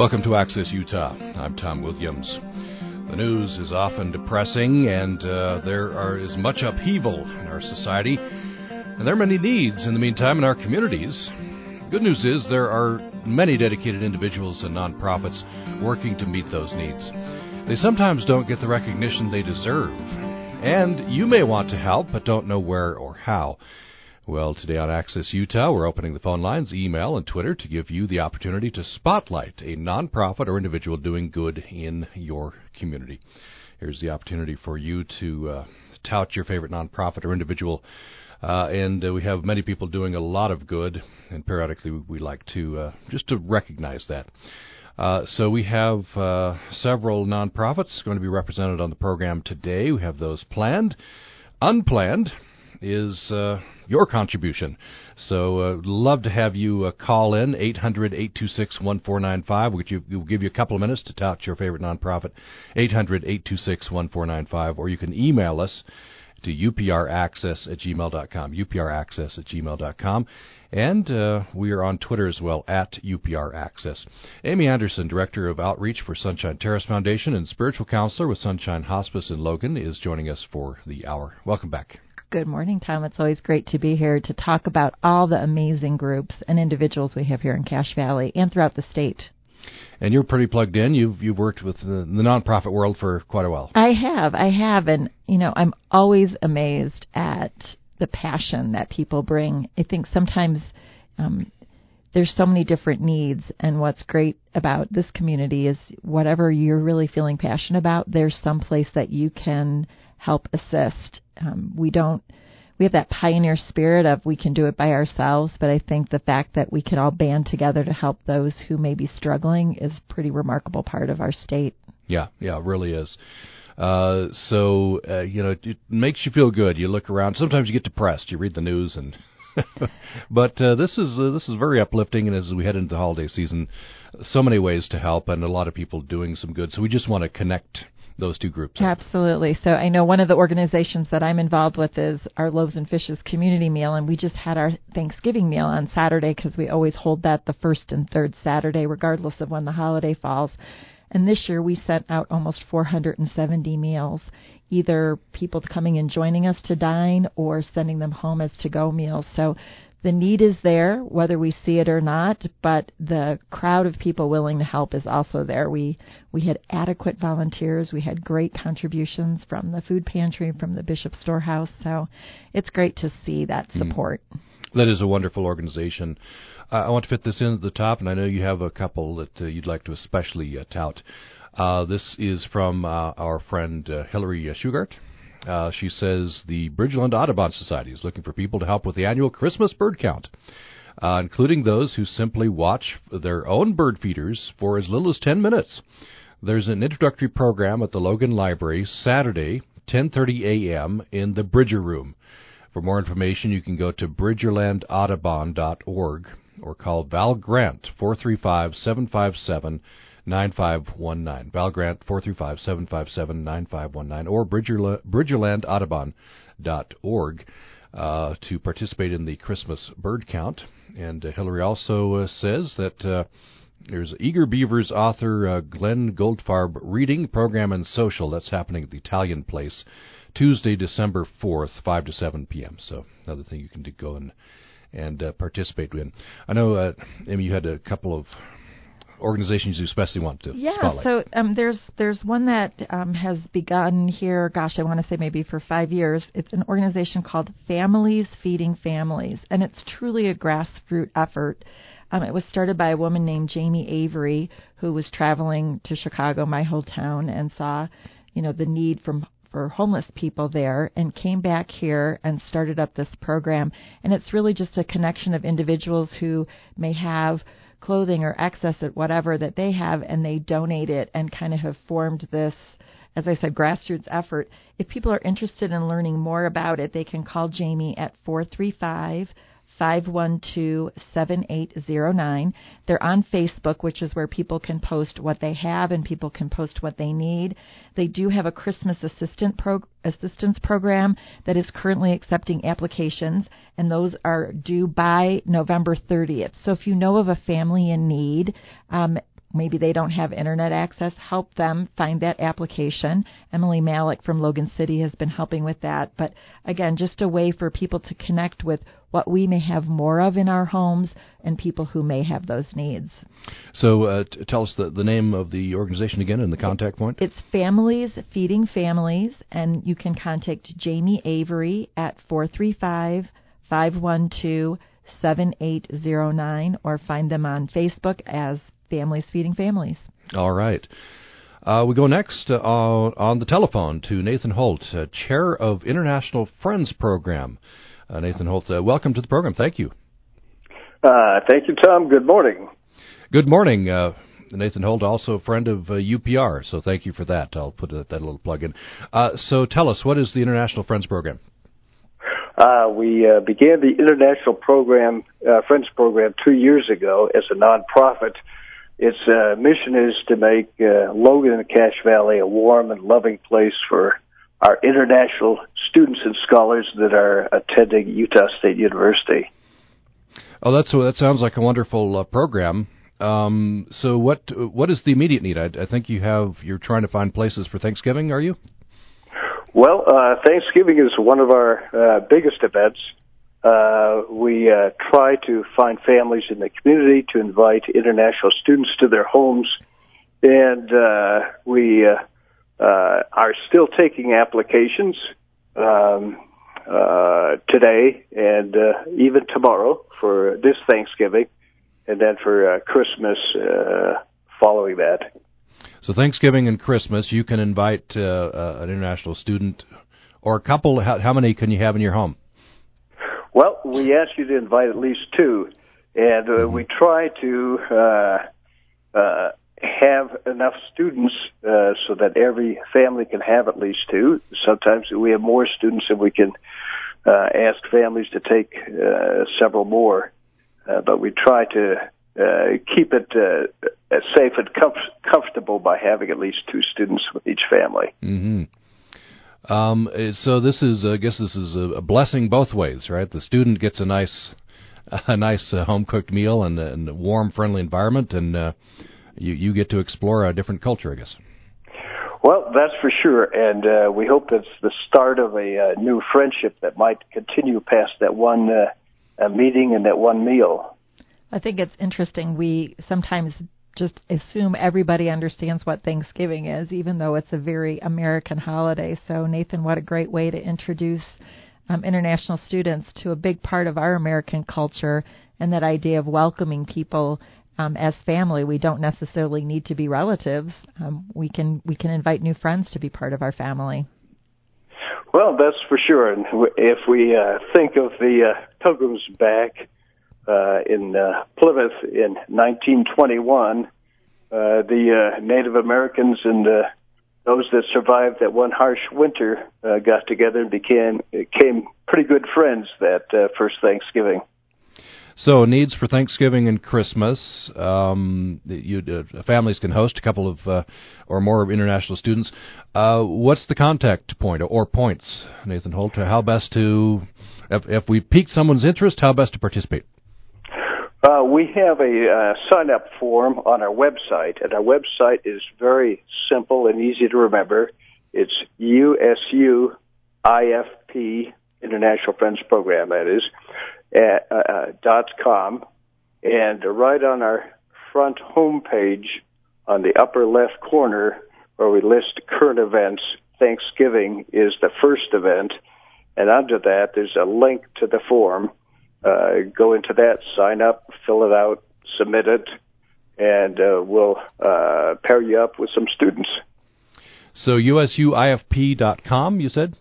Welcome to Access Utah. I'm Tom Williams. The news is often depressing, and uh, there are, is much upheaval in our society, and there are many needs in the meantime in our communities. Good news is there are many dedicated individuals and nonprofits working to meet those needs. They sometimes don't get the recognition they deserve, and you may want to help but don't know where or how. Well, today on Access Utah, we're opening the phone lines, email, and Twitter to give you the opportunity to spotlight a nonprofit or individual doing good in your community. Here's the opportunity for you to uh, tout your favorite nonprofit or individual. Uh, and uh, we have many people doing a lot of good, and periodically we like to uh, just to recognize that. Uh, so we have uh, several nonprofits going to be represented on the program today. We have those planned, unplanned is uh, your contribution. So, uh, love to have you uh, call in 800 826 1495. We'll give you a couple of minutes to tout your favorite nonprofit. 800 826 1495. Or you can email us to upraccess at gmail.com. upraccess at gmail.com. And uh, we are on Twitter as well, at upraccess. Amy Anderson, Director of Outreach for Sunshine Terrace Foundation and Spiritual Counselor with Sunshine Hospice in Logan, is joining us for the hour. Welcome back. Good morning, Tom. It's always great to be here to talk about all the amazing groups and individuals we have here in Cache Valley and throughout the state. And you're pretty plugged in. You've you've worked with the, the nonprofit world for quite a while. I have, I have, and you know, I'm always amazed at the passion that people bring. I think sometimes um, there's so many different needs, and what's great about this community is whatever you're really feeling passionate about, there's some place that you can help assist. Um, we don't we have that pioneer spirit of we can do it by ourselves, but I think the fact that we can all band together to help those who may be struggling is pretty remarkable part of our state. Yeah, yeah, it really is. Uh, so uh, you know, it makes you feel good. You look around. Sometimes you get depressed. You read the news, and but uh, this is uh, this is very uplifting. And as we head into the holiday season, so many ways to help, and a lot of people doing some good. So we just want to connect those two groups. Absolutely. So I know one of the organizations that I'm involved with is our Loaves and Fishes community meal, and we just had our Thanksgiving meal on Saturday because we always hold that the first and third Saturday, regardless of when the holiday falls. And this year we sent out almost 470 meals, either people coming and joining us to dine or sending them home as to go meals. So the need is there, whether we see it or not, but the crowd of people willing to help is also there. We we had adequate volunteers. We had great contributions from the food pantry, from the Bishop Storehouse. So it's great to see that hmm. support. Mm. That is a wonderful organization. Uh, I want to fit this in at the top, and I know you have a couple that uh, you'd like to especially uh, tout. Uh, this is from uh, our friend uh, Hillary Shugart. Uh, she says the Bridgerland Audubon Society is looking for people to help with the annual Christmas bird count, uh, including those who simply watch their own bird feeders for as little as 10 minutes. There's an introductory program at the Logan Library Saturday, 10:30 a.m. in the Bridger Room. For more information, you can go to bridgerlandaudubon.org or call Val Grant 435 757 9519. Val Grant, 435 757 9519, or bridgerlandaudubon.org uh, to participate in the Christmas bird count. And uh, Hillary also uh, says that uh, there's Eager Beavers author uh, Glenn Goldfarb reading program and social. That's happening at the Italian Place Tuesday, December 4th, 5 to 7 p.m. So another thing you can do, go and and uh, participate in. I know, Amy, you had a couple of organizations you especially want to yeah, spotlight? so um, there's there's one that um, has begun here. Gosh, I want to say maybe for five years. It's an organization called Families Feeding Families, and it's truly a grassroots effort. Um, it was started by a woman named Jamie Avery, who was traveling to Chicago, my hometown, and saw, you know, the need from for homeless people there and came back here and started up this program. And it's really just a connection of individuals who may have clothing or excess at whatever that they have and they donate it and kind of have formed this as I said, grassroots effort. If people are interested in learning more about it, they can call Jamie at 435 512 7809. They're on Facebook, which is where people can post what they have and people can post what they need. They do have a Christmas assistant pro- assistance program that is currently accepting applications, and those are due by November 30th. So if you know of a family in need, um, maybe they don't have internet access, help them find that application. Emily Malik from Logan City has been helping with that. But again, just a way for people to connect with what we may have more of in our homes and people who may have those needs. So uh, t- tell us the, the name of the organization again and the contact point. It's Families Feeding Families, and you can contact Jamie Avery at 435 512 7809 or find them on Facebook as Families Feeding Families. All right. Uh, we go next uh, on the telephone to Nathan Holt, uh, Chair of International Friends Program. Uh, Nathan Holt, uh, welcome to the program. Thank you. Uh, thank you, Tom. Good morning. Good morning. Nathan Holt, also a friend of UPR, so thank you for that. I'll put that, that little plug in. so tell us, what is the International Friends Program? Uh, we uh, began the International Program uh, Friends Program two years ago as a nonprofit. Its uh, mission is to make uh, Logan and Cache Valley a warm and loving place for our international students and scholars that are attending Utah State University. Oh, that's that sounds like a wonderful uh, program. Um, so, what what is the immediate need? I, I think you have you're trying to find places for Thanksgiving. Are you? Well, uh, Thanksgiving is one of our uh, biggest events. Uh, we uh, try to find families in the community to invite international students to their homes, and uh, we uh, uh, are still taking applications um, uh, today and even tomorrow for this Thanksgiving, and then for Christmas uh, following that. So Thanksgiving and Christmas, you can invite an international student or a couple. How, how, many can you have in your home? Well, we ask you to invite at least two, and uh, mm-hmm. we try to uh, uh, have enough students uh, so that every family can have at least two. Sometimes we have more students, and we can uh, ask families to take uh, several more. uh, but we try to uh, keep it uh, safe and comf- comfortable by having at least two students with each family. Mm-hmm. Um, so this is, I guess, this is a blessing both ways, right? The student gets a nice, a nice uh, home cooked meal and, and, a warm, friendly environment, and uh, you you get to explore a different culture, I guess. Well, that's for sure, and uh, we hope that's the start of a uh, new friendship that might continue past that one uh, meeting and that one meal. I think it's interesting. We sometimes just assume everybody understands what Thanksgiving is, even though it's a very American holiday. So, Nathan, what a great way to introduce um, international students to a big part of our American culture and that idea of welcoming people um, as family. We don't necessarily need to be relatives. Um, we can we can invite new friends to be part of our family. Well, that's for sure. And if we uh, think of the uh, pilgrims back uh, in uh, Plymouth in 1921, uh, the uh, Native Americans and uh, those that survived that one harsh winter uh, got together and became became pretty good friends that uh, first Thanksgiving. So needs for Thanksgiving and Christmas. Um, you, uh, families can host a couple of uh, or more international students. Uh, what's the contact point or points, Nathan Holt? How best to, if, if we pique someone's interest, how best to participate? Uh, we have a uh, sign up form on our website, and our website is very simple and easy to remember. It's USU IFP International Friends Program, that is, at, uh, uh, dot com. And right on our front home page on the upper left corner where we list current events, Thanksgiving is the first event. And under that, there's a link to the form uh, go into that, sign up, fill it out, submit it, and uh, we'll uh, pair you up with some students. So usuifp.com, you said?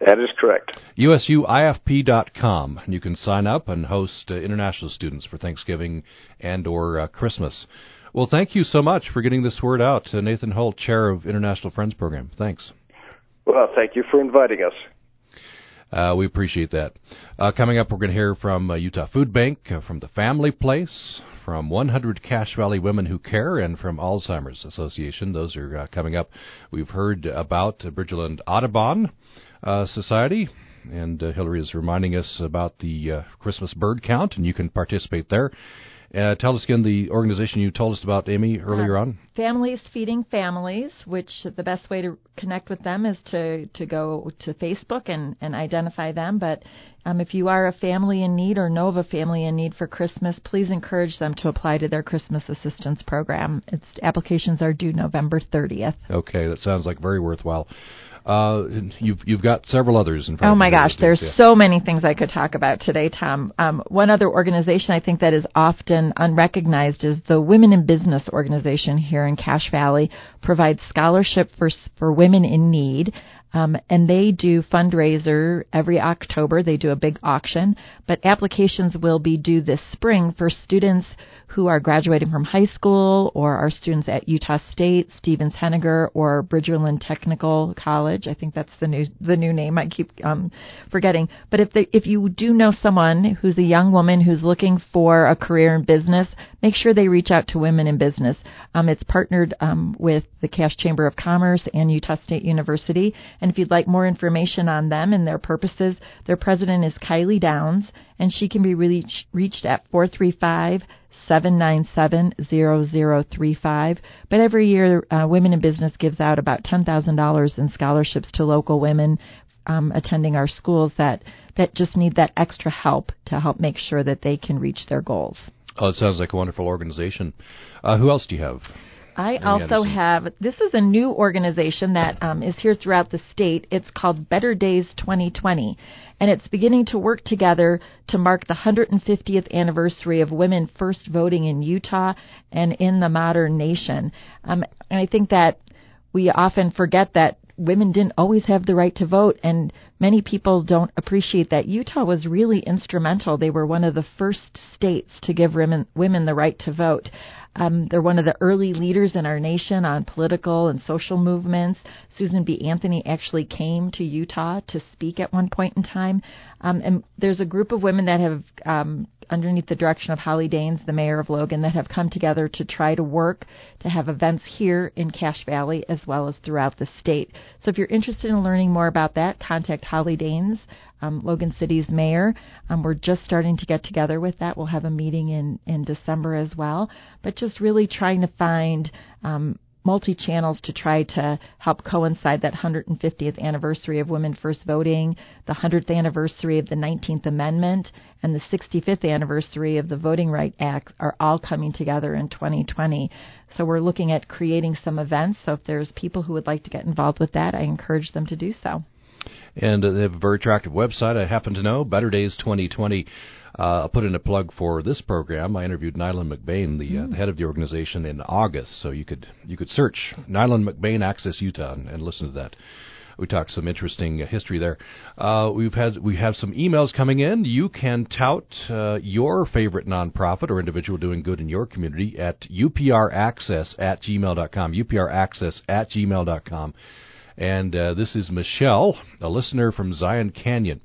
That is correct. usuifp.com, and you can sign up and host uh, international students for Thanksgiving and or uh, Christmas. Well, thank you so much for getting this word out, uh, Nathan Holt, chair of International Friends Program. Thanks. Well, thank you for inviting us. Uh, we appreciate that. Uh, coming up, we're going to hear from uh, Utah Food Bank, uh, from the Family Place, from 100 Cache Valley Women Who Care, and from Alzheimer's Association. Those are uh, coming up. We've heard about Bridgerland Audubon uh, Society, and Hillary is reminding us about the Christmas bird count, and you can participate there. Uh, tell us again the organization you told us about, Amy, earlier uh, on. Families Feeding Families, which the best way to connect with them is to, to go to Facebook and, and identify them. But um, if you are a family in need or know of a family in need for Christmas, please encourage them to apply to their Christmas assistance program. Its applications are due November 30th. Okay, that sounds like very worthwhile. Uh, you've you've got several others in front. Oh my gosh, there's yeah. so many things I could talk about today, Tom. Um, one other organization I think that is often unrecognized is the Women in Business organization here in Cache Valley. Provides scholarship for for women in need. Um, and they do fundraiser every October. They do a big auction, but applications will be due this spring for students who are graduating from high school or are students at Utah State, Stevens Henager, or Bridgerland Technical College. I think that's the new the new name. I keep um, forgetting. But if they, if you do know someone who's a young woman who's looking for a career in business, make sure they reach out to Women in Business. Um, it's partnered um, with the Cache Chamber of Commerce and Utah State University. And if you'd like more information on them and their purposes, their president is Kylie Downs, and she can be reached, reached at 435 797 0035. But every year, uh, Women in Business gives out about $10,000 in scholarships to local women um, attending our schools that, that just need that extra help to help make sure that they can reach their goals. Oh, it sounds like a wonderful organization. Uh, who else do you have? I also have, this is a new organization that um, is here throughout the state. It's called Better Days 2020, and it's beginning to work together to mark the 150th anniversary of women first voting in Utah and in the modern nation. Um, and I think that we often forget that women didn't always have the right to vote, and many people don't appreciate that. Utah was really instrumental. They were one of the first states to give women, women the right to vote. Um, they're one of the early leaders in our nation on political and social movements. Susan B. Anthony actually came to Utah to speak at one point in time. Um, and there's a group of women that have, um, underneath the direction of Holly Daines, the mayor of Logan, that have come together to try to work to have events here in Cache Valley as well as throughout the state. So if you're interested in learning more about that, contact Holly Daines um, Logan City's mayor. Um, we're just starting to get together with that. We'll have a meeting in, in December as well. But just really trying to find um, multi channels to try to help coincide that 150th anniversary of women first voting, the 100th anniversary of the 19th Amendment, and the 65th anniversary of the Voting Rights Act are all coming together in 2020. So we're looking at creating some events. So if there's people who would like to get involved with that, I encourage them to do so. And uh, they have a very attractive website, I happen to know, Better Days 2020. Uh, I'll put in a plug for this program. I interviewed Neylan McBaine, the, uh, the, head of the organization, in August. So you could you could search Neylan McBaine Access Utah and, and listen to that. We talked some interesting uh, history there. Uh, we've had we have some emails coming in. You can tout uh, your favorite nonprofit or individual doing good in your community at upraccess at gmail.com. upraccess at gmail.com. And uh, this is Michelle, a listener from Zion Canyon.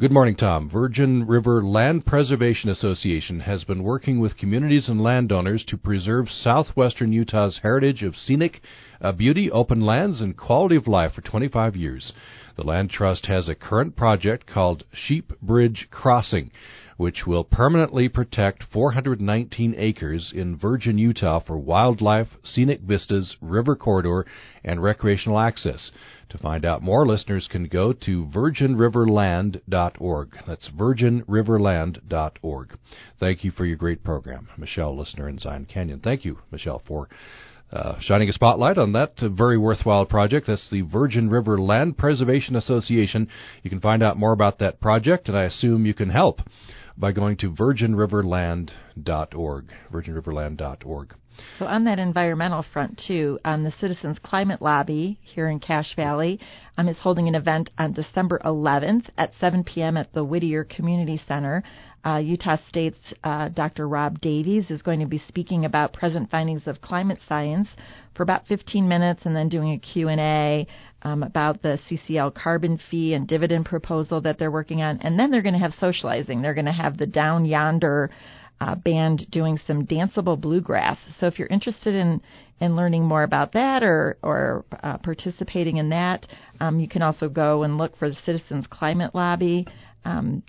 Good morning, Tom. Virgin River Land Preservation Association has been working with communities and landowners to preserve southwestern Utah's heritage of scenic uh, beauty, open lands, and quality of life for 25 years. The Land Trust has a current project called Sheep Bridge Crossing, which will permanently protect 419 acres in Virgin, Utah for wildlife, scenic vistas, river corridor, and recreational access. To find out more, listeners can go to virginriverland.org. That's virginriverland.org. Thank you for your great program. Michelle, listener in Zion Canyon. Thank you, Michelle, for uh, shining a spotlight on that very worthwhile project. That's the Virgin River Land Preservation Association. You can find out more about that project, and I assume you can help by going to virginriverland.org. Virginriverland.org. So on that environmental front too, um, the Citizens Climate Lobby here in Cache Valley um, is holding an event on December 11th at 7 p.m. at the Whittier Community Center. Uh, Utah State's uh, Dr. Rob Davies is going to be speaking about present findings of climate science for about 15 minutes, and then doing a Q&A um, about the CCL carbon fee and dividend proposal that they're working on. And then they're going to have socializing. They're going to have the Down Yonder uh, band doing some danceable bluegrass. So if you're interested in in learning more about that or or uh, participating in that, um, you can also go and look for the Citizens Climate Lobby. Um,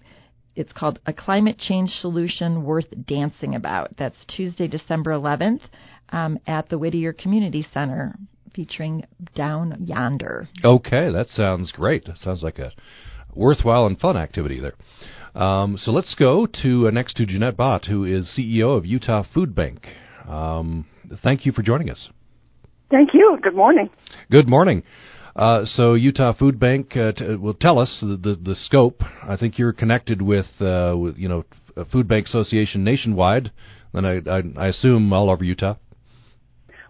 it's called A Climate Change Solution Worth Dancing About. That's Tuesday, December 11th um, at the Whittier Community Center featuring Down Yonder. Okay, that sounds great. That sounds like a worthwhile and fun activity there. Um, so let's go to uh, next to Ginette Bott, who is CEO of Utah Food Bank. Um, thank you for joining us. Thank you. Good morning. Good morning. Uh, so Utah Food Bank uh, t- will tell us the, the, the scope. I think you're connected with, uh, with you know Food Bank Association nationwide, and I, I, I assume all over Utah.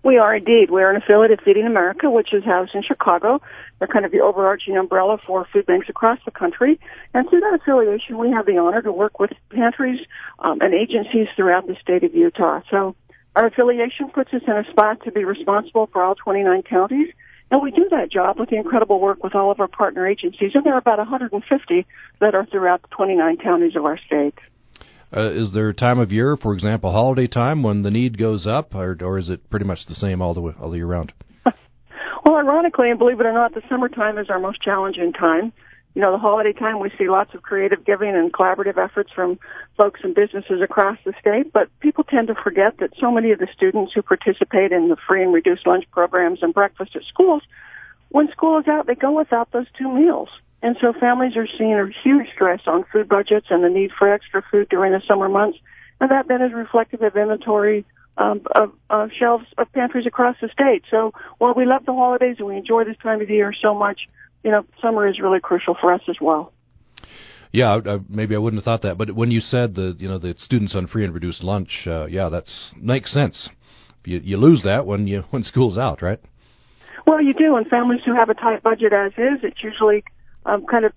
We are indeed. We're an affiliate of Feeding America, which is housed in Chicago. They're kind of the overarching umbrella for food banks across the country. And through that affiliation, we have the honor to work with pantries um, and agencies throughout the state of Utah. So our affiliation puts us in a spot to be responsible for all 29 counties. And we do that job with the incredible work with all of our partner agencies. And there are about 150 that are throughout the 29 counties of our state. Uh, is there a time of year, for example, holiday time, when the need goes up, or, or is it pretty much the same all the way, all year round? well, ironically, and believe it or not, the summertime is our most challenging time. You know, the holiday time, we see lots of creative giving and collaborative efforts from folks and businesses across the state, but people tend to forget that so many of the students who participate in the free and reduced lunch programs and breakfast at schools, when school is out, they go without those two meals. And so families are seeing a huge stress on food budgets and the need for extra food during the summer months. And that then is reflective of inventory um, of, of shelves of pantries across the state. So while we love the holidays and we enjoy this time of the year so much, you know, summer is really crucial for us as well. Yeah, I, maybe I wouldn't have thought that, but when you said the you know the students on free and reduced lunch, uh, yeah, that's makes sense. You you lose that when you when school's out, right? Well, you do, and families who have a tight budget as is, it's usually um, kind of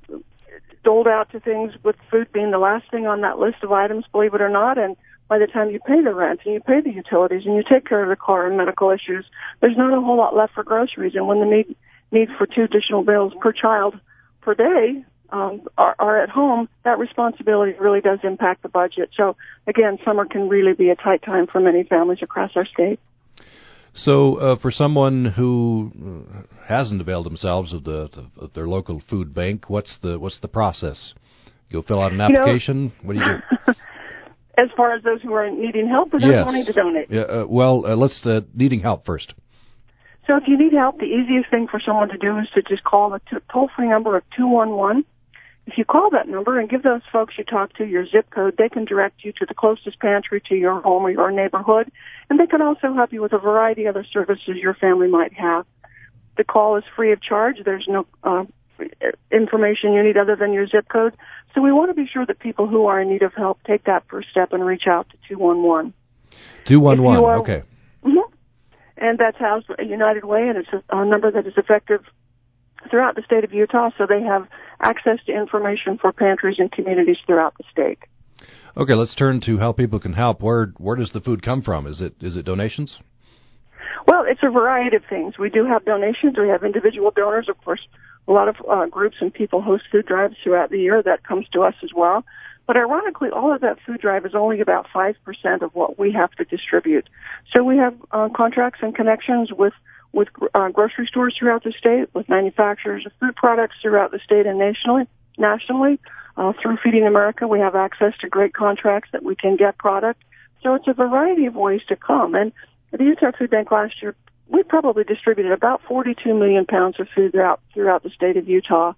doled out to things with food being the last thing on that list of items, believe it or not. And by the time you pay the rent and you pay the utilities and you take care of the car and medical issues, there's not a whole lot left for groceries. And when the need need for two additional bills per child per day um, are, are at home, that responsibility really does impact the budget. So again, summer can really be a tight time for many families across our state. So, uh, for someone who hasn't availed themselves of the of their local food bank, what's the what's the process? You'll fill out an application. You know, what do you do? as far as those who are needing help or those yes. wanting to donate? Yeah. Uh, well, uh, let's uh, needing help first. So, if you need help, the easiest thing for someone to do is to just call the toll free number of two one one if you call that number and give those folks you talk to your zip code, they can direct you to the closest pantry to your home or your neighborhood, and they can also help you with a variety of other services your family might have. The call is free of charge. There's no uh, information you need other than your zip code. So we want to be sure that people who are in need of help take that first step and reach out to 211. 211, okay. Mm-hmm. And that's housed at United Way, and it's a, a number that is effective throughout the state of Utah, so they have access to information for pantries and communities throughout the state. Okay, let's turn to how people can help. Where where does the food come from? Is it is it donations? Well, it's a variety of things. We do have donations. We have individual donors, of course. A lot of uh, groups and people host food drives throughout the year. That comes to us as well. But ironically, all of that food drive is only about 5% of what we have to distribute. So we have uh, contracts and connections with with uh, grocery stores throughout the state, with manufacturers of food products throughout the state and nationally. Nationally, uh, through Feeding America, we have access to great contracts that we can get product. So it's a variety of ways to come. And the Utah Food Bank last year, we probably distributed about 42 million pounds of food throughout throughout the state of Utah.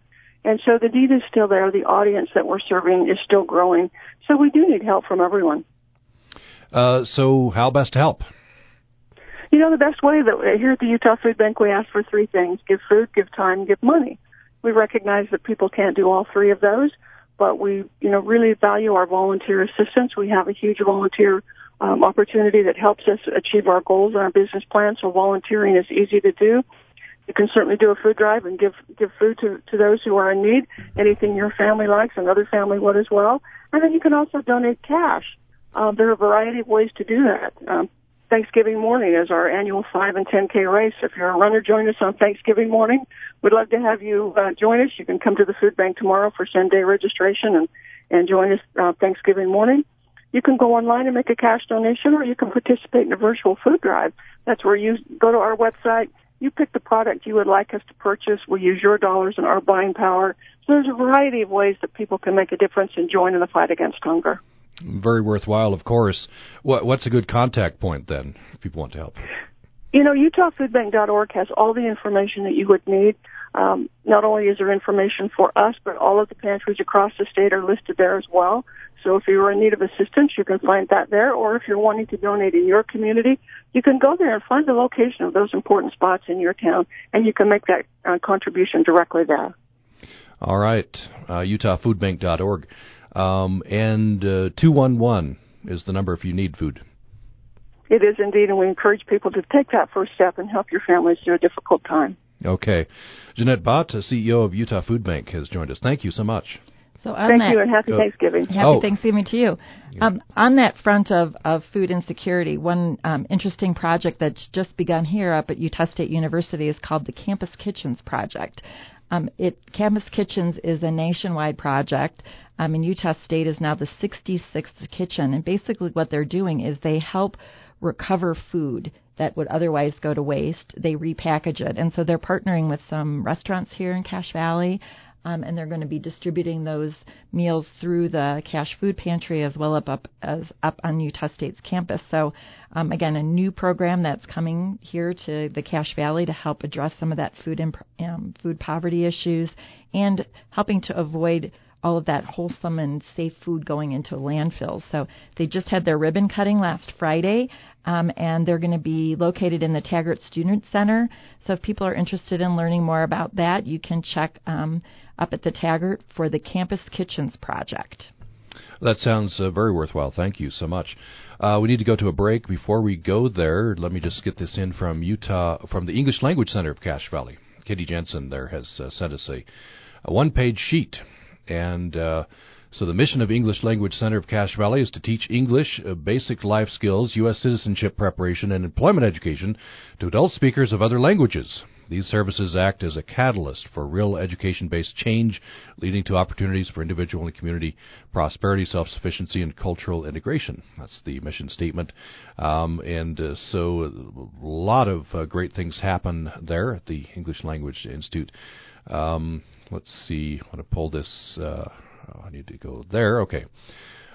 And so the need is still there. The audience that we're serving is still growing. So we do need help from everyone. Uh, so how best to help? You know, the best way that here at the Utah Food Bank, we ask for three things give food, give time, give money. We recognize that people can't do all three of those, but we, you know, really value our volunteer assistance. We have a huge volunteer um, opportunity that helps us achieve our goals and our business plan. So volunteering is easy to do. You can certainly do a food drive and give give food to to those who are in need. Anything your family likes, another family would as well. And then you can also donate cash. Um, there are a variety of ways to do that. Um, Thanksgiving morning is our annual 5 and 10K race. If you're a runner, join us on Thanksgiving morning. We'd love to have you uh, join us. You can come to the food bank tomorrow for Sunday registration and, and join us uh, Thanksgiving morning. You can go online and make a cash donation or you can participate in a virtual food drive. That's where you go to our website, you pick the product you would like us to purchase. We use your dollars and our buying power So there's a variety of ways that people can make a difference and join in the fight against hunger. Very worthwhile, of course. What, what's a good contact point then, if people want to help? You know, UtahFoodBank.org has all the information that you would need. Um, not only is there information for us, but all of the pantries across the state are listed there as well. So if you're in need of assistance, you can find that there. Or if you're wanting to donate in your community, you can go there and find the location of those important spots in your town, and you can make that uh, contribution directly there. All right, uh, UtahFoodBank.org. Um, and uh, 211 is the number if you need food. It is indeed, and we encourage people to take that first step and help your families through a difficult time. Okay. Ginette Bott, CEO of Utah Food Bank, has joined us. Thank you so much. So Thank that, you, and happy Thanksgiving. Happy oh. Thanksgiving to you. Um, on that front of, of food insecurity, one um, interesting project that's just begun here up at Utah State University is called the Campus Kitchens Project. Um, it Campus Kitchens is a nationwide project. Um, and Utah State is now the 66th kitchen, and basically what they're doing is they help recover food that would otherwise go to waste. They repackage it, and so they're partnering with some restaurants here in Cache Valley. Um, and they're going to be distributing those meals through the Cache Food Pantry as well up, up as up on Utah State's campus. So, um, again, a new program that's coming here to the Cache Valley to help address some of that food imp- um, food poverty issues and helping to avoid all of that wholesome and safe food going into landfills. So they just had their ribbon cutting last Friday, um, and they're going to be located in the Taggart Student Center. So if people are interested in learning more about that, you can check um, up at the Taggart for the Campus Kitchens Project. That sounds uh, very worthwhile. Thank you so much. Uh, we need to go to a break. Before we go there, let me just get this in from Utah, from the English Language Center of Cache Valley. Katie Jensen there has uh, sent us a, a one-page sheet and uh, so the mission of English Language Center of Cache Valley is to teach English, uh, basic life skills, U.S. citizenship preparation, and employment education to adult speakers of other languages. These services act as a catalyst for real education based change, leading to opportunities for individual and community prosperity, self sufficiency, and cultural integration. That's the mission statement. Um, and uh, so a lot of uh, great things happen there at the English Language Institute. Um, let's see. I want to pull this. Uh, oh, I need to go there. Okay.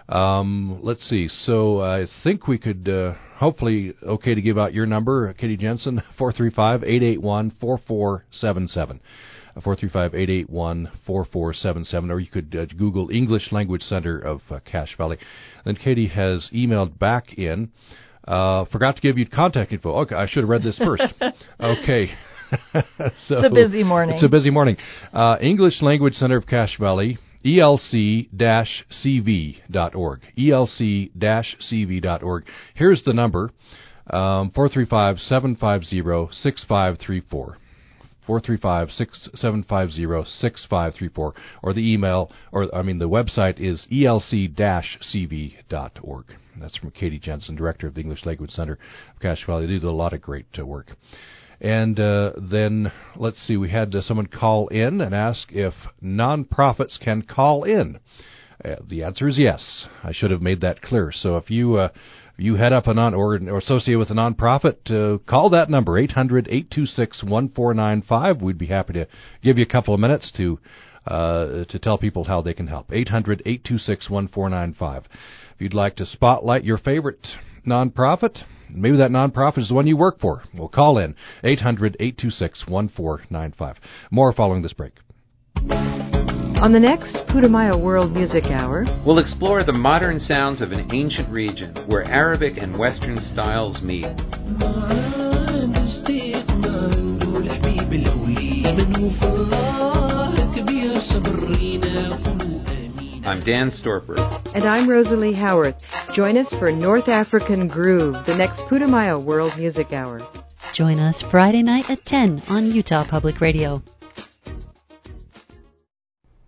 Um, let's see. So I think we could uh, hopefully okay to give out your number, Katie Jensen, four three five eight eight one four four seven seven. 435-881-4477, or you could uh, Google English Language Center of uh, Cache Valley. Then Katie has emailed back in. Uh, forgot to give you contact info. Okay, I should have read this first. okay. so it's a busy morning. It's a busy morning. Uh, English Language Center of Cache Valley, elc-cv.org. elc-cv.org. Here's the number, um, 435-750-6534. 435-750-6534 or the email or I mean the website is elc-cv.org. That's from Katie Jensen, director of the English Language Center of Cache Valley. They do a lot of great uh, work. And uh, then let's see, we had uh, someone call in and ask if nonprofits can call in. Uh, the answer is yes. I should have made that clear. So if you uh, you head up a non or, or associate with a nonprofit, uh, call that number 800-826-1495. We'd be happy to give you a couple of minutes to uh, to tell people how they can help. 800-826-1495. If you'd like to spotlight your favorite nonprofit, maybe that nonprofit is the one you work for. Well, call in 800 826 1495. More following this break. On the next Putumayo World Music Hour, we'll explore the modern sounds of an ancient region where Arabic and Western styles meet. I'm Dan Storper. And I'm Rosalie Howarth. Join us for North African Groove, the next Putumayo World Music Hour. Join us Friday night at 10 on Utah Public Radio.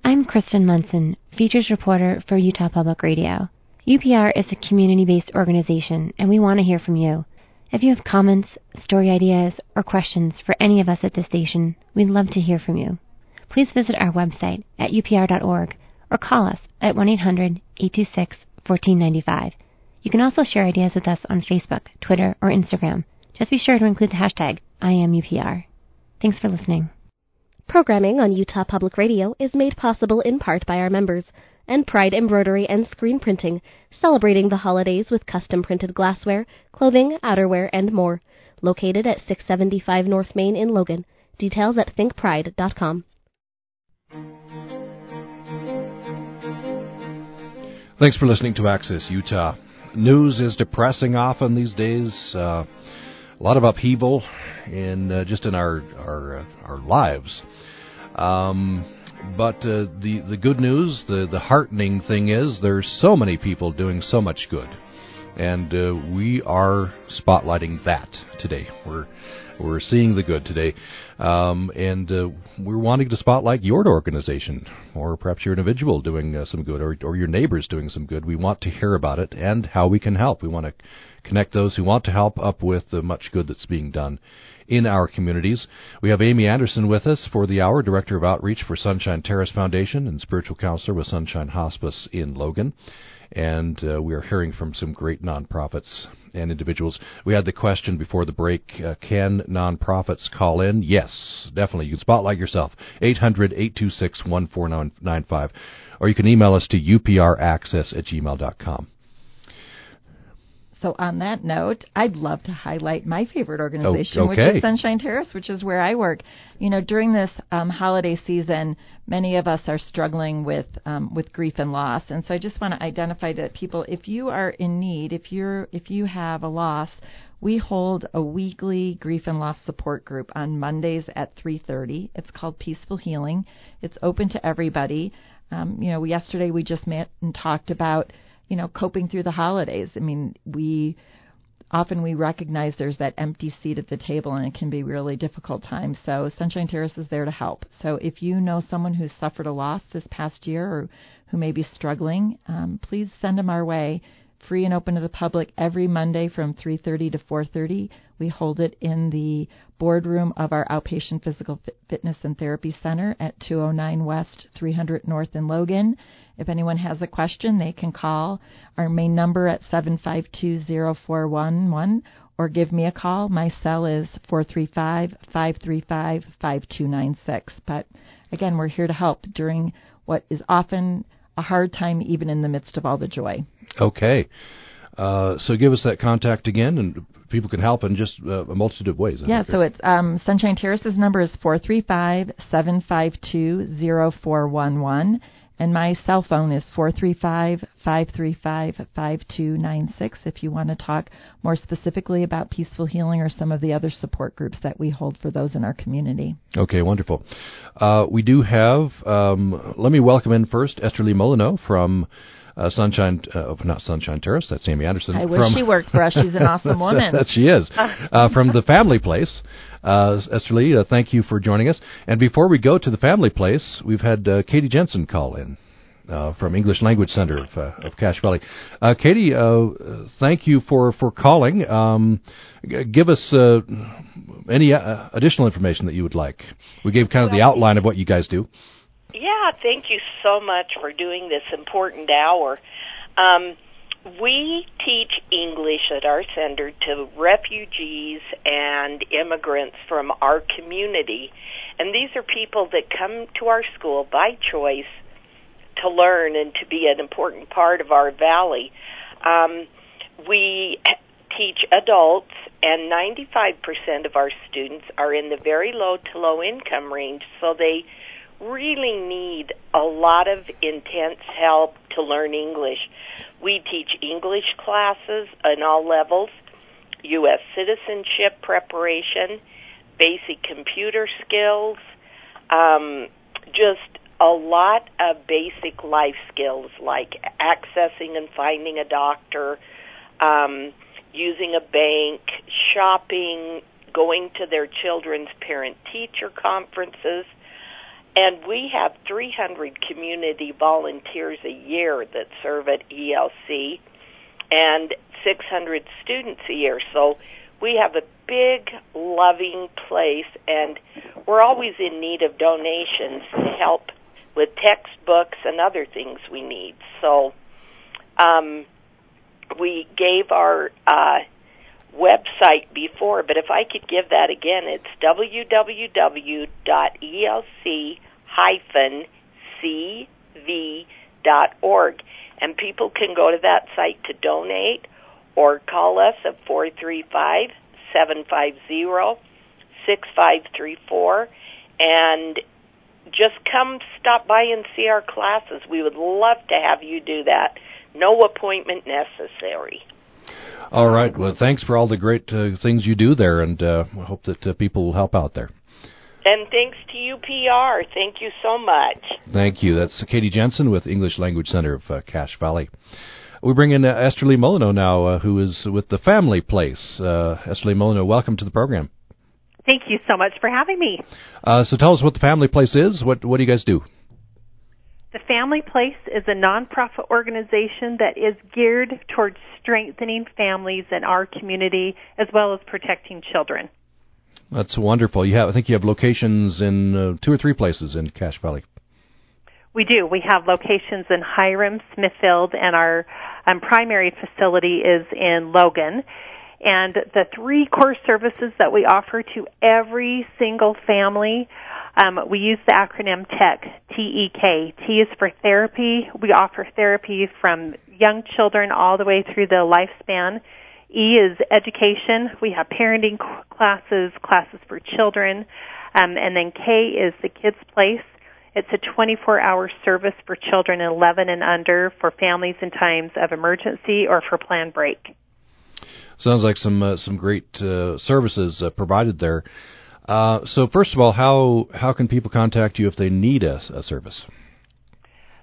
I'm Kristen Munson, features reporter for Utah Public Radio. UPR is a community based organization, and we want to hear from you. If you have comments, story ideas, or questions for any of us at the station, we'd love to hear from you. Please visit our website at upr.org or call us at 1 800 826 1495. You can also share ideas with us on Facebook, Twitter, or Instagram. Just be sure to include the hashtag IamUPR. Thanks for listening. Programming on Utah Public Radio is made possible in part by our members and Pride Embroidery and Screen Printing, celebrating the holidays with custom printed glassware, clothing, outerwear, and more. Located at 675 North Main in Logan. Details at thinkpride.com. Thanks for listening to Access Utah. News is depressing often these days. Uh, a lot of upheaval in uh, just in our our uh, our lives. Um, but uh, the the good news, the the heartening thing is, there's so many people doing so much good, and uh, we are spotlighting that today. We're we're seeing the good today, um, and uh, we're wanting to spotlight your organization, or perhaps your individual doing uh, some good, or, or your neighbors doing some good. We want to hear about it and how we can help. We want to connect those who want to help up with the much good that's being done in our communities. We have Amy Anderson with us for the hour, Director of Outreach for Sunshine Terrace Foundation and Spiritual Counselor with Sunshine Hospice in Logan and uh, we are hearing from some great nonprofits and individuals. We had the question before the break uh, can nonprofits call in? Yes, definitely. You can spotlight yourself. 800 826 1495. Or you can email us to upraccess at gmail.com. So on that note, I'd love to highlight my favorite organization, okay. which is Sunshine Terrace, which is where I work. You know, during this um, holiday season, many of us are struggling with um, with grief and loss, and so I just want to identify that people, if you are in need, if you're if you have a loss, we hold a weekly grief and loss support group on Mondays at 3:30. It's called Peaceful Healing. It's open to everybody. Um, you know, yesterday we just met and talked about you know, coping through the holidays. I mean, we often we recognize there's that empty seat at the table and it can be really difficult times. So Sunshine Terrace is there to help. So if you know someone who's suffered a loss this past year or who may be struggling, um, please send them our way free and open to the public every Monday from 3:30 to 4:30. We hold it in the boardroom of our outpatient physical fitness and therapy center at 209 West, 300 North in Logan. If anyone has a question, they can call our main number at 7520411 or give me a call. My cell is 435-535-5296. But again, we're here to help during what is often a hard time even in the midst of all the joy. Okay. Uh, so give us that contact again, and people can help in just uh, a multitude of ways. Yeah, so it's um, Sunshine Terrace's number is four three five seven five two zero four one one, and my cell phone is four three five five three five five two nine six. If you want to talk more specifically about peaceful healing or some of the other support groups that we hold for those in our community. Okay, wonderful. Uh, we do have. Um, let me welcome in first Esther Lee Molyneux from uh, Sunshine, uh, not Sunshine Terrace. That's Amy Anderson. I wish from she worked for us. She's an awesome woman. that she is. Uh, from the Family Place. Uh, Esther Lee, uh, thank you for joining us. And before we go to the Family Place, we've had uh, Katie Jensen call in. Uh, from English Language Center of, uh, of Cache Valley. Uh, Katie, thank you for for calling. Um, g- give us any additional information that you would like. We gave kind of the outline of what you guys do. Yeah, thank you so much for doing this important hour. Um, we teach English at our center to refugees and immigrants from our community. And these are people that come to our school by choice to learn and to be an important part of our valley. Um, we teach adults, and 95% of our students are in the very low to low income range, so they really need a lot of intense help to learn English. We teach English classes on all levels, U.S. citizenship preparation, basic computer skills, um, just a lot of basic life skills like accessing and finding a doctor, um, using a bank, shopping, going to their children's parent teacher conferences and we have 300 community volunteers a year that serve at ELC and 600 students a year. So we have a big, loving place, and we're always in need of donations to help with textbooks and other things we need. So um, we gave our uh, website before, but if I could give that again, it's www.elc-cv.org. And people can go to that site to donate or call us at 435 750 6534 and just come stop by and see our classes. We would love to have you do that. No appointment necessary. All right. Well, thanks for all the great uh, things you do there, and uh, I hope that uh, people will help out there. And thanks to UPR. Thank you so much. Thank you. That's Katie Jensen with English Language Center of uh, Cache Valley. We bring in uh, Esther Lee Molyneux now, uh, who is with the Family Place. Uh, Esther Lee Molyneux, welcome to the program. Thank you so much for having me. so tell us what the Family Place is. What what do you guys do? The Family Place is a nonprofit organization that is geared towards strengthening families in our community as well as protecting children. That's wonderful. You have, I think, you have locations in uh, two or three places in Cache Valley. We do. We have locations in Hyrum, Smithfield, and our um, primary facility is in Logan. And the three core services that we offer to every single family, um, we use the acronym TEK, T-E-K. T is for therapy. We offer therapy from young children all the way through the lifespan. E is education. We have parenting classes, classes for children. Um, and then K is the kids' place. It's a 24 hour service for children 11 and under for families in times of emergency or for planned break. Sounds like some uh, some great uh, services uh, provided there. Uh, so first of all, how how can people contact you if they need a, a service?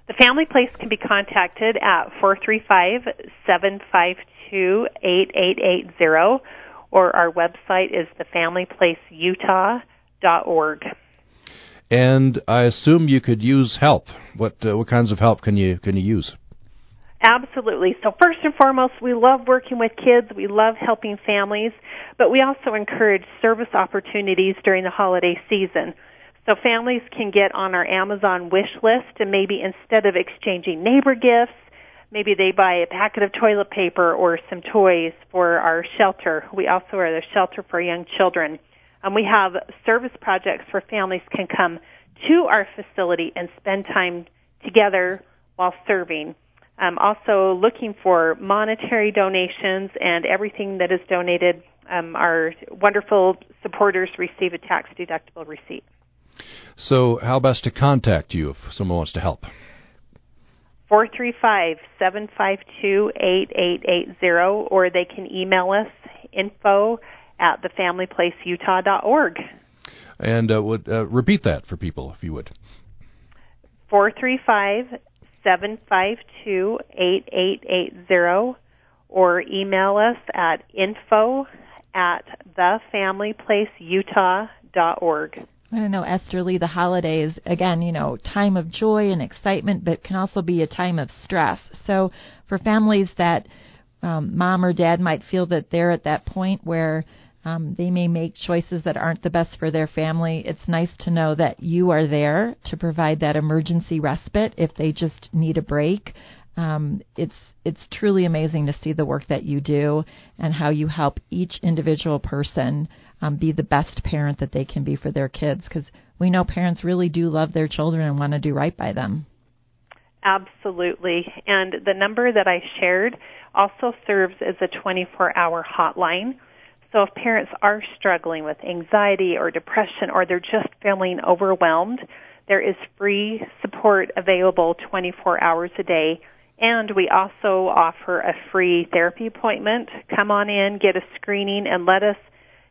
The Family Place can be contacted at 435 752 8880 or our website is thefamilyplaceutah.org. And I assume you could use help. What uh, what kinds of help can you can you use? Absolutely. So first and foremost, we love working with kids. We love helping families, but we also encourage service opportunities during the holiday season. So families can get on our Amazon wish list and maybe instead of exchanging neighbor gifts, maybe they buy a packet of toilet paper or some toys for our shelter. We also are the shelter for young children. And we have service projects where families can come to our facility and spend time together while serving. Um, also looking for monetary donations and everything that is donated. Um, our wonderful supporters receive a tax deductible receipt. So, how best to contact you if someone wants to help? 435-752-8880 or they can email us info at thefamilyplaceutah.org. And uh, would uh, repeat that for people if you would. 435-752-8880 or email us at info at thefamilyplaceutah.org. I don't know, Esther Lee, the holidays, again, you know, time of joy and excitement, but can also be a time of stress. So for families that um, mom or dad might feel that they're at that point where um, they may make choices that aren't the best for their family, it's nice to know that you are there to provide that emergency respite if they just need a break. Um, it's it's truly amazing to see the work that you do and how you help each individual person um, be the best parent that they can be for their kids because we know parents really do love their children and want to do right by them. Absolutely. And the number that I shared also serves as a 24 hour hotline. So if parents are struggling with anxiety or depression or they're just feeling overwhelmed, there is free support available 24 hours a day. And we also offer a free therapy appointment. Come on in, get a screening, and let us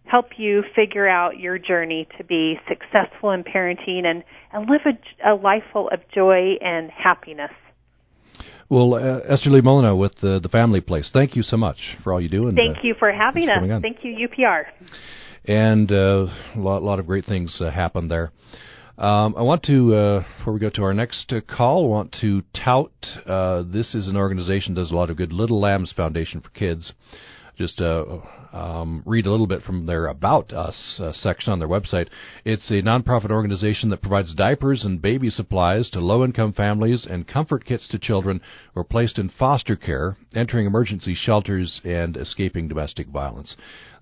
help you figure out your journey to be successful in parenting and, and live a, a life full of joy and happiness. Well, uh, Esther Lee Molyneux with the, the Family Place, thank you so much for all you do. And, thank uh, you for having us. Thank you, UPR. And uh, a lot, lot of great things uh, happen there. Um, I want to, uh, before we go to our next uh, call, I want to tout uh, this is an organization that does a lot of good. Little Lambs Foundation for Kids just uh, um, read a little bit from their About Us uh, section on their website. It's a nonprofit organization that provides diapers and baby supplies to low income families and comfort kits to children who are placed in foster care, entering emergency shelters, and escaping domestic violence.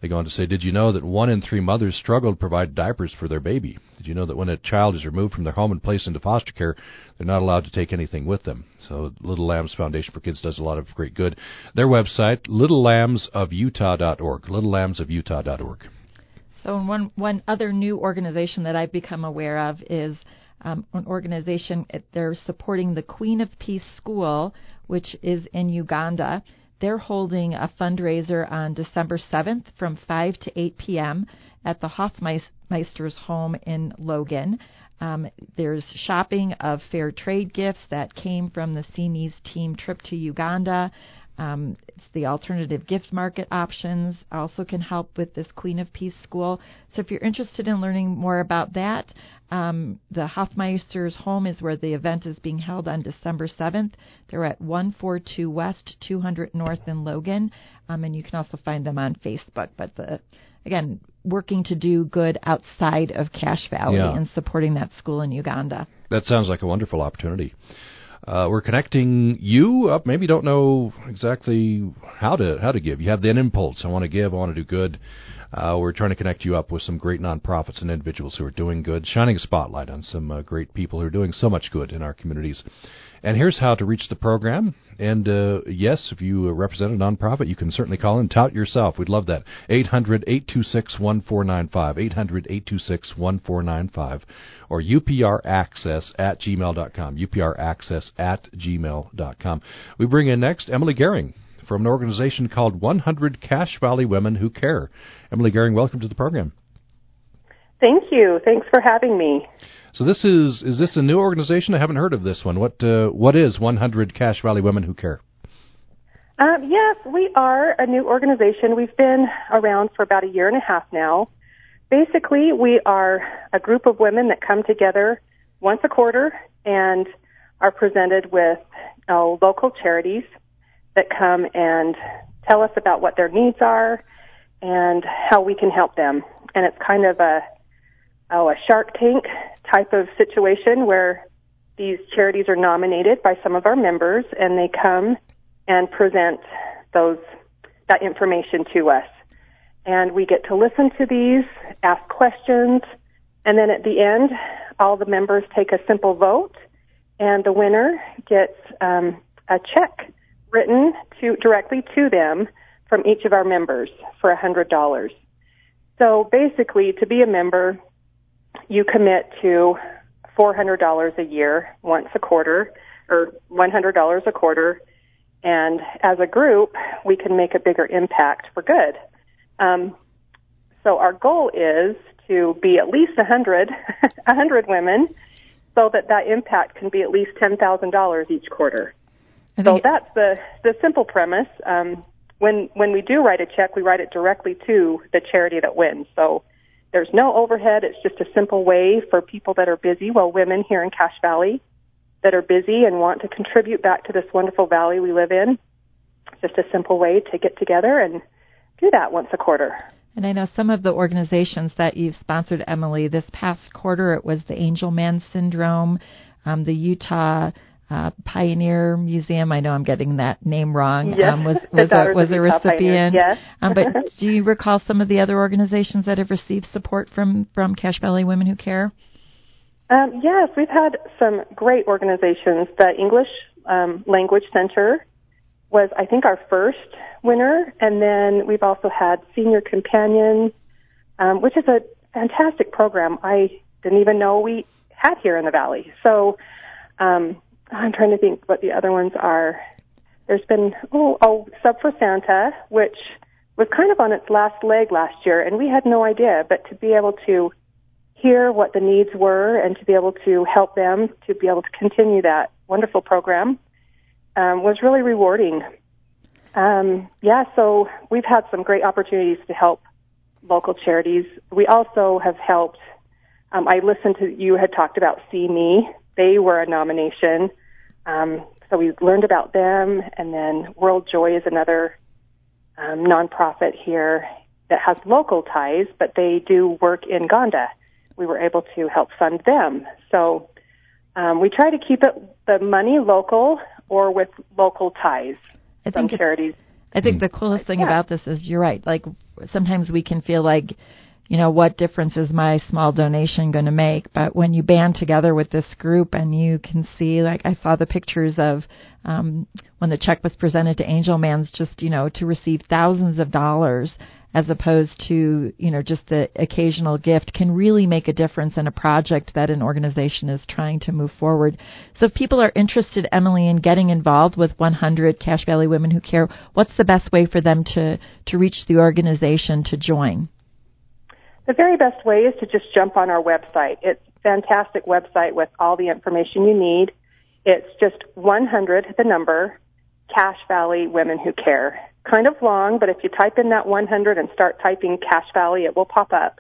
They go on to say, Did you know that one in three mothers struggle to provide diapers for their baby? Did you know that when a child is removed from their home and placed into foster care, they're not allowed to take anything with them? So, Little Lambs Foundation for Kids does a lot of great good. Their website, littlelambsofutah.org. Littlelambsofutah.org. So, one one other new organization that I've become aware of is um, an organization. They're supporting the Queen of Peace School, which is in Uganda. They're holding a fundraiser on December 7th from 5 to 8 p.m. at the Hoffmeister's home in Logan. Um, there's shopping of fair trade gifts that came from the CME's team trip to Uganda. Um, it's the alternative gift market options also can help with this Queen of Peace school. So if you're interested in learning more about that, um, the Hoffmeister's home is where the event is being held on December 7th. They're at 142 West, 200 North in Logan, um, and you can also find them on Facebook. But the again, working to do good outside of Cache Valley yeah. and supporting that school in Uganda. That sounds like a wonderful opportunity. Uh, we're connecting you up. Maybe don't know exactly how to how to give. You have the impulse. I want to give. I want to do good. Uh, we're trying to connect you up with some great nonprofits and individuals who are doing good, shining a spotlight on some uh, great people who are doing so much good in our communities. And here's how to reach the program. And uh, yes, if you represent a nonprofit, you can certainly call in, tout yourself. We'd love that. 800 826 1495. 800 826 1495. Or upraccess at gmail.com. upraccess at gmail.com. We bring in next Emily Gehring from an organization called 100 Cache Valley Women Who Care. Emily Gehring, welcome to the program. Thank you. Thanks for having me. So this is is this a new organization? I haven't heard of this one. What uh, what is 100 Cache Valley Women Who Care? Um, yes, we are a new organization. We've been around for about a year and a half now. Basically, we are a group of women that come together once a quarter and are presented with uh, local charities that come and tell us about what their needs are and how we can help them. And it's kind of a oh, a Shark Tank type of situation where these charities are nominated by some of our members and they come and present those that information to us. And we get to listen to these, ask questions, and then at the end, all the members take a simple vote, and the winner gets um, a check written to directly to them from each of our members for a hundred dollars. So basically, to be a member, you commit to $400 a year once a quarter or $100 a quarter. And as a group, we can make a bigger impact for good. Um, so our goal is to be at least 100, 100 women so that that impact can be at least $10,000 each quarter. So that's the, the simple premise. Um, when, when we do write a check, we write it directly to the charity that wins. So there's no overhead. It's just a simple way for people that are busy, well, women here in Cache Valley that are busy and want to contribute back to this wonderful valley we live in. Just a simple way to get together and do that once a quarter. And I know some of the organizations that you've sponsored, Emily, this past quarter it was the Angelman Syndrome, um, the Utah uh, Pioneer Museum. I know I'm getting that name wrong. Yes, um, was was a, was a recipient. Yes. um, but do you recall some of the other organizations that have received support from from Cache Valley Women Who Care? Um, yes, we've had some great organizations. The English um, Language Center was, I think, our first winner, and then we've also had Senior Companion, um, which is a fantastic program. I didn't even know we had here in the valley. So um, I'm trying to think what the other ones are. There's been oh, oh Sub for Santa, which was kind of on its last leg last year, and we had no idea. But to be able to hear what the needs were and to be able to help them to be able to continue that wonderful program um, was really rewarding. Um, yeah, so we've had some great opportunities to help local charities. We also have helped. Um, I listened to you had talked about See Me they were a nomination. Um, so we learned about them, and then World Joy is another um, nonprofit here that has local ties, but they do work in Uganda. We were able to help fund them. So um, we try to keep it the money local or with local ties. I think Some charities. I think the coolest thing about this is you're right. Like sometimes we can feel like, you know, what difference is my small donation going to make? But when you band together with this group and you can see, like I saw the pictures of um, when the check was presented to Angelman's, just you know, to receive thousands of dollars as opposed to you know just the occasional gift can really make a difference in a project that an organization is trying to move forward. So if people are interested, Emily, in getting involved with 100 Cache Valley Women Who Care, what's the best way for them to to reach the organization to join? The very best way is to just jump on our website. It's a fantastic website with all the information you need. It's just 100, the number, Cache Valley Women Who Care kind of long, but if you type in that 100 and start typing Cache Valley, it will pop up.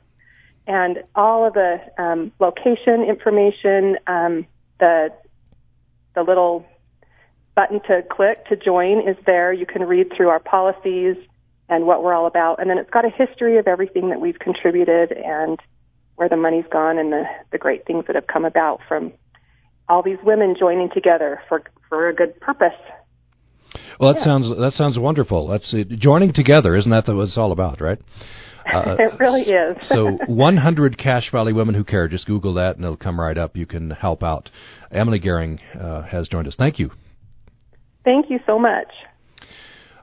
And all of the um, location information, um, the the little button to click to join is there. You can read through our policies and what we're all about, and then it's got a history of everything that we've contributed and where the money's gone and the the great things that have come about from all these women joining together for for a good purpose. Well, that yeah. sounds that sounds wonderful. That's it. joining together, isn't that what it's all about, right? Uh, it really is. so, 100 Cache Valley Women Who Care. Just Google that, and it'll come right up. You can help out. Emily Gehring uh, has joined us. Thank you. Thank you so much.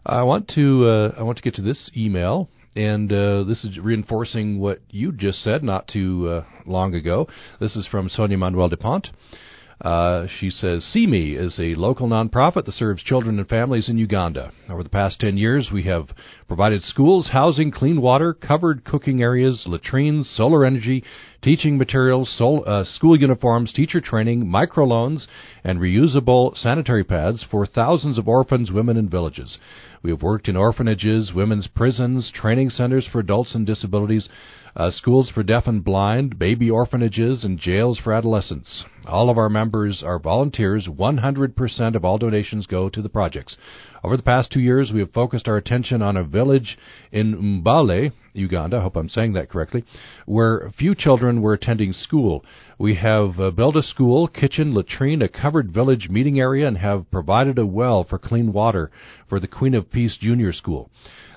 I want to uh, I want to get to this email, and uh, this is reinforcing what you just said not too uh, long ago. This is from Sonia Manuel Dupont. Uh, she says CME is a local nonprofit that serves children and families in Uganda. Over the past 10 years, we have provided schools, housing, clean water, covered cooking areas, latrines, solar energy, teaching materials, sol- uh, school uniforms, teacher training, microloans, and reusable sanitary pads for thousands of orphans, women, and villages. We have worked in orphanages, women's prisons, training centers for adults and disabilities, uh, schools for deaf and blind, baby orphanages, and jails for adolescents. All of our members are volunteers. 100% of all donations go to the projects. Over the past two years, we have focused our attention on a village in Mbale, Uganda, I hope I'm saying that correctly, where few children were attending school. We have uh, built a school, kitchen, latrine, a covered village meeting area, and have provided a well for clean water for the Queen of Peace Junior School.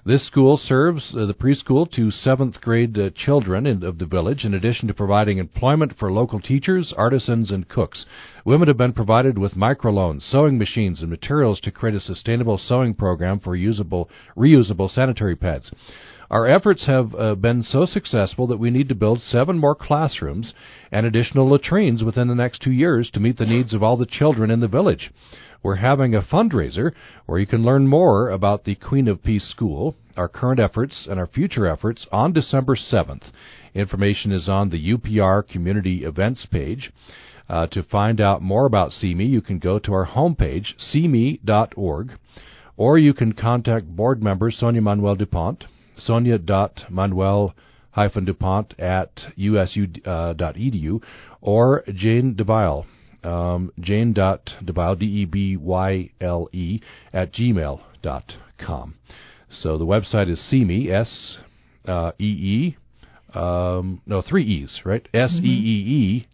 This school serves uh, the preschool to seventh grade uh, children in, of the village, in addition to providing employment for local teachers, artisans, and cooks. Women have been provided with microloans, sewing machines, and materials to create a sustainable sewing program for usable, reusable sanitary pads. Our efforts have uh, been so successful that we need to build seven more classrooms and additional latrines within the next two years to meet the needs of all the children in the village. We're having a fundraiser where you can learn more about the Queen of Peace School, our current efforts, and our future efforts on December 7th. Information is on the UPR Community Events page. Uh, to find out more about CME, you can go to our homepage, cme.org, or you can contact board member Sonia Manuel DuPont, sonia.manuel dupont at usu.edu, uh, or Jane DeByle um, jane.debyle, D-E-B-Y-L-E, at gmail.com. So the website is CME, S-E-E, uh, um, no, three E's, right? S-E-E-E-M-E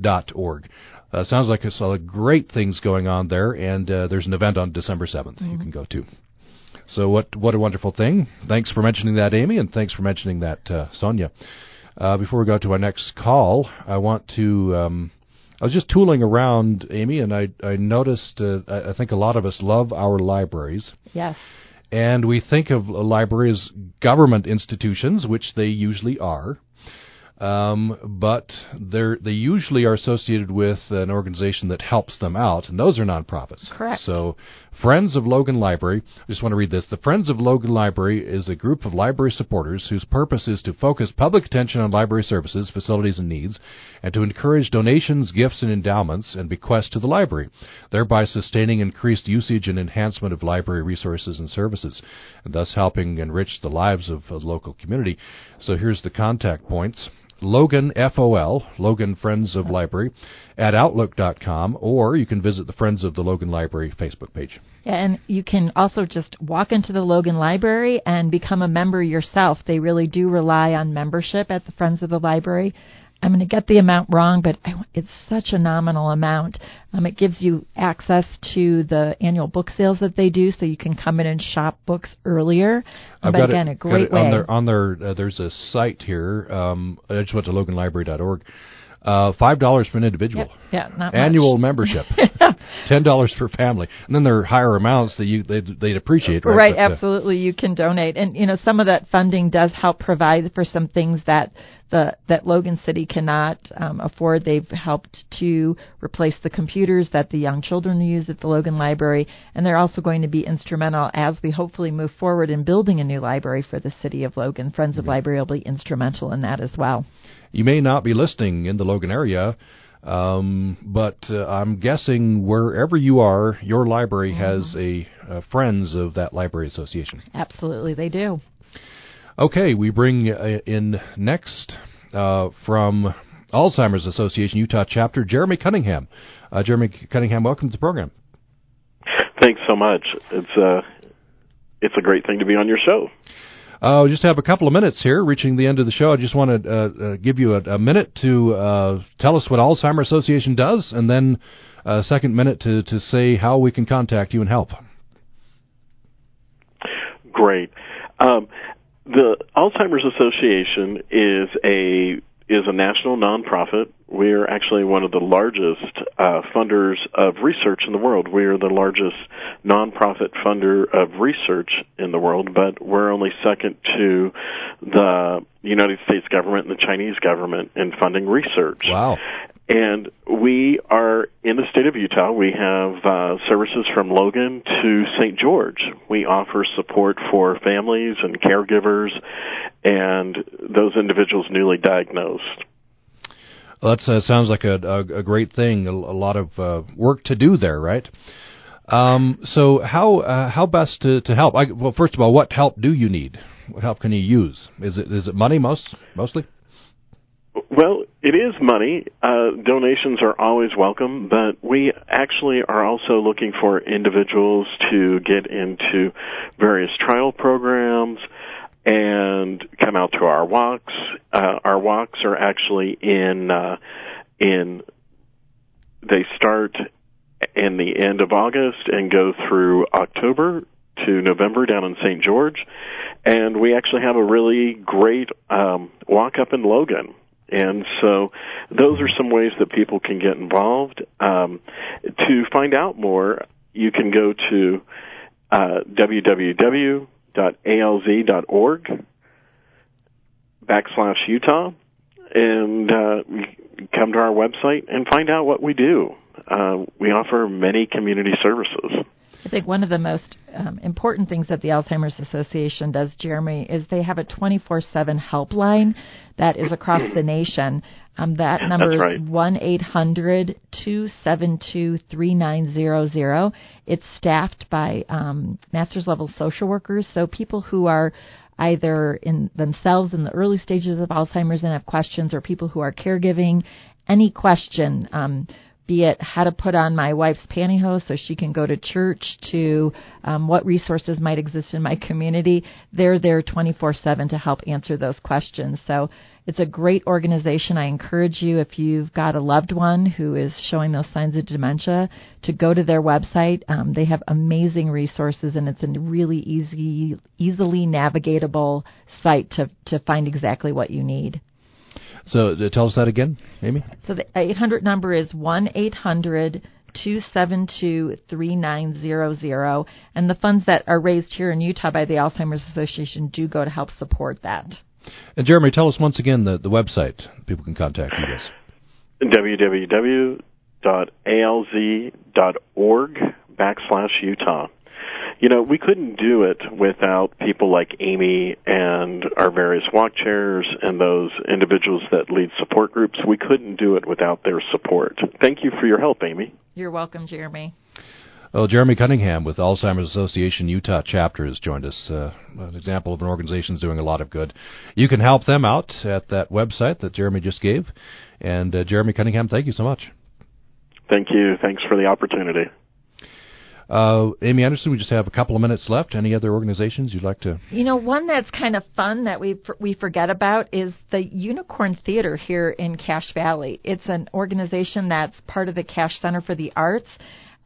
dot org. Uh, sounds like there's a great things going on there, and uh, there's an event on December 7th mm-hmm. you can go to. So what what a wonderful thing! Thanks for mentioning that, Amy, and thanks for mentioning that, uh, Sonia. Uh, before we go to our next call, I want to um, I was just tooling around, Amy, and I I noticed. Uh, I think a lot of us love our libraries. Yes. And we think of libraries government institutions, which they usually are. Um, but they they usually are associated with an organization that helps them out, and those are nonprofits. Correct. So, Friends of Logan Library. I just want to read this. The Friends of Logan Library is a group of library supporters whose purpose is to focus public attention on library services, facilities, and needs, and to encourage donations, gifts, and endowments and bequests to the library, thereby sustaining increased usage and enhancement of library resources and services, and thus helping enrich the lives of the local community. So, here's the contact points. Logan FOL, Logan Friends of Library, at Outlook.com, or you can visit the Friends of the Logan Library Facebook page. And you can also just walk into the Logan Library and become a member yourself. They really do rely on membership at the Friends of the Library. I'm going to get the amount wrong, but it's such a nominal amount. Um, it gives you access to the annual book sales that they do, so you can come in and shop books earlier. I've but got again, it, a great got it way. on their on their. Uh, there's a site here. Um, I just went to loganlibrary.org. Uh, Five dollars for an individual. Yeah, not Annual much. membership. Ten dollars for family, and then there are higher amounts that you they'd, they'd appreciate. Right, Right, But, uh, absolutely. You can donate, and you know some of that funding does help provide for some things that the that Logan City cannot um, afford. They've helped to replace the computers that the young children use at the Logan Library, and they're also going to be instrumental as we hopefully move forward in building a new library for the city of Logan. Friends of Library will be instrumental in that as well. You may not be listening in the Logan area, um, but uh, I'm guessing wherever you are, your library has a uh, Friends of that Library Association. Absolutely, they do. Okay, we bring uh, in next uh, from Alzheimer's Association Utah chapter, Jeremy Cunningham. Uh, Jeremy Cunningham, welcome to the program. Thanks so much. It's uh, it's a great thing to be on your show. Uh, just have a couple of minutes here, reaching the end of the show. I just want to uh, uh, give you a, a minute to uh, tell us what Alzheimer's Association does, and then a second minute to, to say how we can contact you and help. Great. Um, the Alzheimer's Association is a is a national nonprofit. We're actually one of the largest uh, funders of research in the world. We are the largest nonprofit funder of research in the world, but we're only second to the United States government and the Chinese government in funding research. Wow. And we are in the state of Utah. We have uh, services from Logan to St. George. We offer support for families and caregivers and those individuals newly diagnosed. Well, that uh, sounds like a, a, a great thing. A, a lot of uh, work to do there, right? Um, so how uh, how best to, to help? I, well, first of all, what help do you need? What help can you use? Is it is it money most mostly? Well, it is money. Uh, donations are always welcome, but we actually are also looking for individuals to get into various trial programs and come out to our walks. Uh, our walks are actually in uh, in they start in the end of August and go through October to November down in St. George, and we actually have a really great um, walk up in Logan. And so those are some ways that people can get involved. Um, to find out more, you can go to uh, www.alz.org backslash Utah and uh, come to our website and find out what we do. Uh, we offer many community services. I think one of the most um, important things that the Alzheimer's Association does, Jeremy, is they have a 24 7 helpline that is across the nation. Um, that number is 1 800 272 3900. It's staffed by um, master's level social workers, so people who are either in themselves in the early stages of Alzheimer's and have questions, or people who are caregiving, any question. Um, be it how to put on my wife's pantyhose so she can go to church, to um, what resources might exist in my community. They're there 24 7 to help answer those questions. So it's a great organization. I encourage you, if you've got a loved one who is showing those signs of dementia, to go to their website. Um, they have amazing resources, and it's a really easy, easily navigatable site to, to find exactly what you need. So uh, tell us that again, Amy. So the 800 number is 1 800 272 3900. And the funds that are raised here in Utah by the Alzheimer's Association do go to help support that. And Jeremy, tell us once again the, the website people can contact you guys. www.alz.org backslash Utah. You know, we couldn't do it without people like Amy and our various walk chairs and those individuals that lead support groups. We couldn't do it without their support. Thank you for your help, Amy. You're welcome, Jeremy. Well, Jeremy Cunningham with Alzheimer's Association Utah chapter has joined us. Uh, an example of an organization that's doing a lot of good. You can help them out at that website that Jeremy just gave. And uh, Jeremy Cunningham, thank you so much. Thank you. Thanks for the opportunity. Uh, Amy Anderson, we just have a couple of minutes left. Any other organizations you'd like to? You know, one that's kind of fun that we we forget about is the Unicorn Theater here in Cache Valley. It's an organization that's part of the Cache Center for the Arts.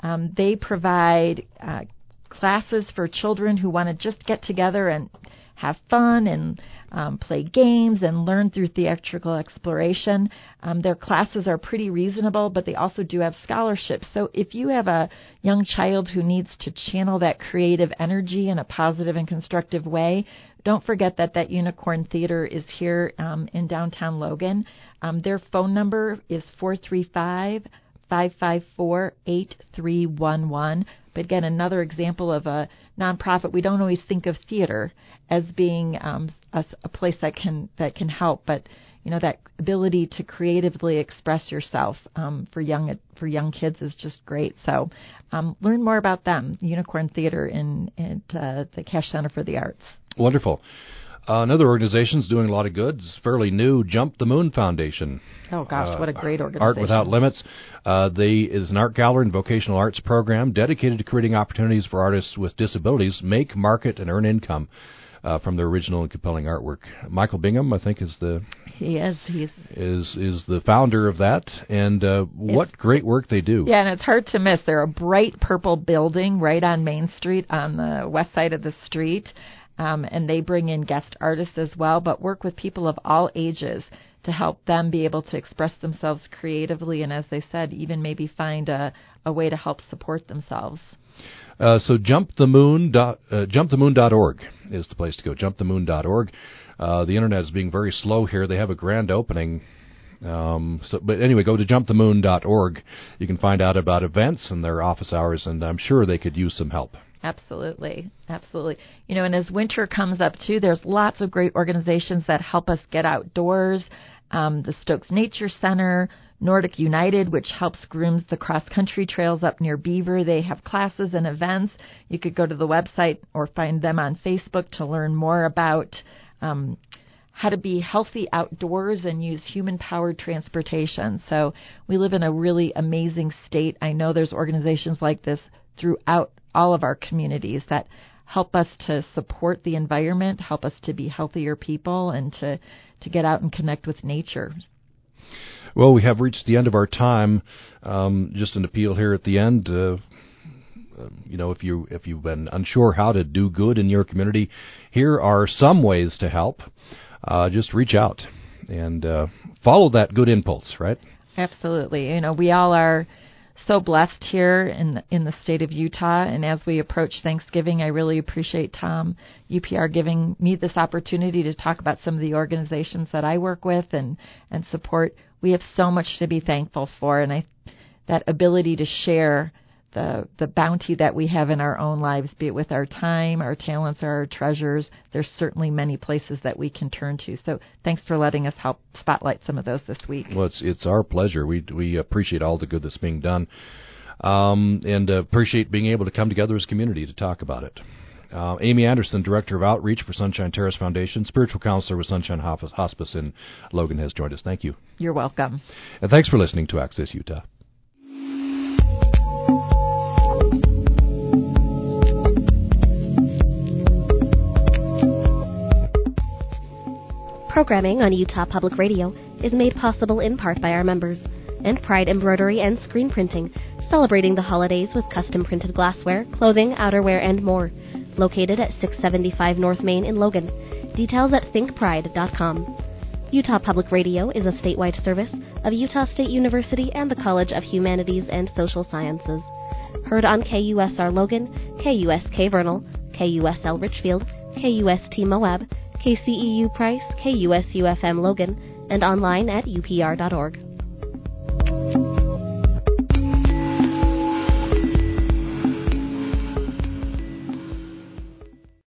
Um, they provide uh, classes for children who want to just get together and have fun and um, play games and learn through theatrical exploration. Um, their classes are pretty reasonable, but they also do have scholarships. So if you have a young child who needs to channel that creative energy in a positive and constructive way, don't forget that that Unicorn Theater is here um, in downtown Logan. Um, their phone number is 435 554 8311. But again, another example of a nonprofit. We don't always think of theater as being um, a, a place that can that can help, but you know that ability to creatively express yourself um, for young for young kids is just great. So um, learn more about them. Unicorn Theater in uh, the Cache Center for the Arts. Wonderful. Uh, another organization is doing a lot of good. It's fairly new. Jump the Moon Foundation. Oh gosh, uh, what a great organization! Art Without Limits. Uh, they is an art gallery and vocational arts program dedicated to creating opportunities for artists with disabilities make, market, and earn income. Uh, from their original and compelling artwork. Michael Bingham, I think, is the he is he's is is the founder of that, and uh, what great work they do. Yeah, and it's hard to miss. They're a bright purple building right on Main Street on the west side of the street. Um, and they bring in guest artists as well, but work with people of all ages to help them be able to express themselves creatively and, as they said, even maybe find a, a way to help support themselves. Uh, so jumpthemoon dot, uh, jumpthemoon.org is the place to go. Jumpthemoon.org. Uh, the internet is being very slow here. They have a grand opening. Um, so, but anyway, go to jumpthemoon.org. You can find out about events and their office hours, and I'm sure they could use some help. Absolutely. Absolutely. You know, and as winter comes up too, there's lots of great organizations that help us get outdoors. Um, the Stokes Nature Center, Nordic United, which helps grooms the cross country trails up near Beaver. They have classes and events. You could go to the website or find them on Facebook to learn more about um, how to be healthy outdoors and use human powered transportation. So we live in a really amazing state. I know there's organizations like this throughout all of our communities that help us to support the environment, help us to be healthier people, and to, to get out and connect with nature. Well, we have reached the end of our time. Um, just an appeal here at the end. Uh, you know, if you if you've been unsure how to do good in your community, here are some ways to help. Uh, just reach out and uh, follow that good impulse, right? Absolutely. You know, we all are so blessed here in in the state of Utah. And as we approach Thanksgiving, I really appreciate Tom UPR giving me this opportunity to talk about some of the organizations that I work with and and support. We have so much to be thankful for, and I that ability to share the the bounty that we have in our own lives, be it with our time, our talents, or our treasures. There's certainly many places that we can turn to. So thanks for letting us help spotlight some of those this week. Well, it's it's our pleasure. We we appreciate all the good that's being done, um, and appreciate being able to come together as a community to talk about it. Uh, Amy Anderson, Director of Outreach for Sunshine Terrace Foundation, Spiritual Counselor with Sunshine Hospice in Logan, has joined us. Thank you. You're welcome. And thanks for listening to Access Utah. Programming on Utah Public Radio is made possible in part by our members and Pride Embroidery and Screen Printing, celebrating the holidays with custom printed glassware, clothing, outerwear, and more. Located at 675 North Main in Logan. Details at thinkpride.com. Utah Public Radio is a statewide service of Utah State University and the College of Humanities and Social Sciences. Heard on KUSR Logan, KUSK Vernal, KUSL Richfield, KUST Moab, KCEU Price, KUSU FM Logan, and online at upr.org.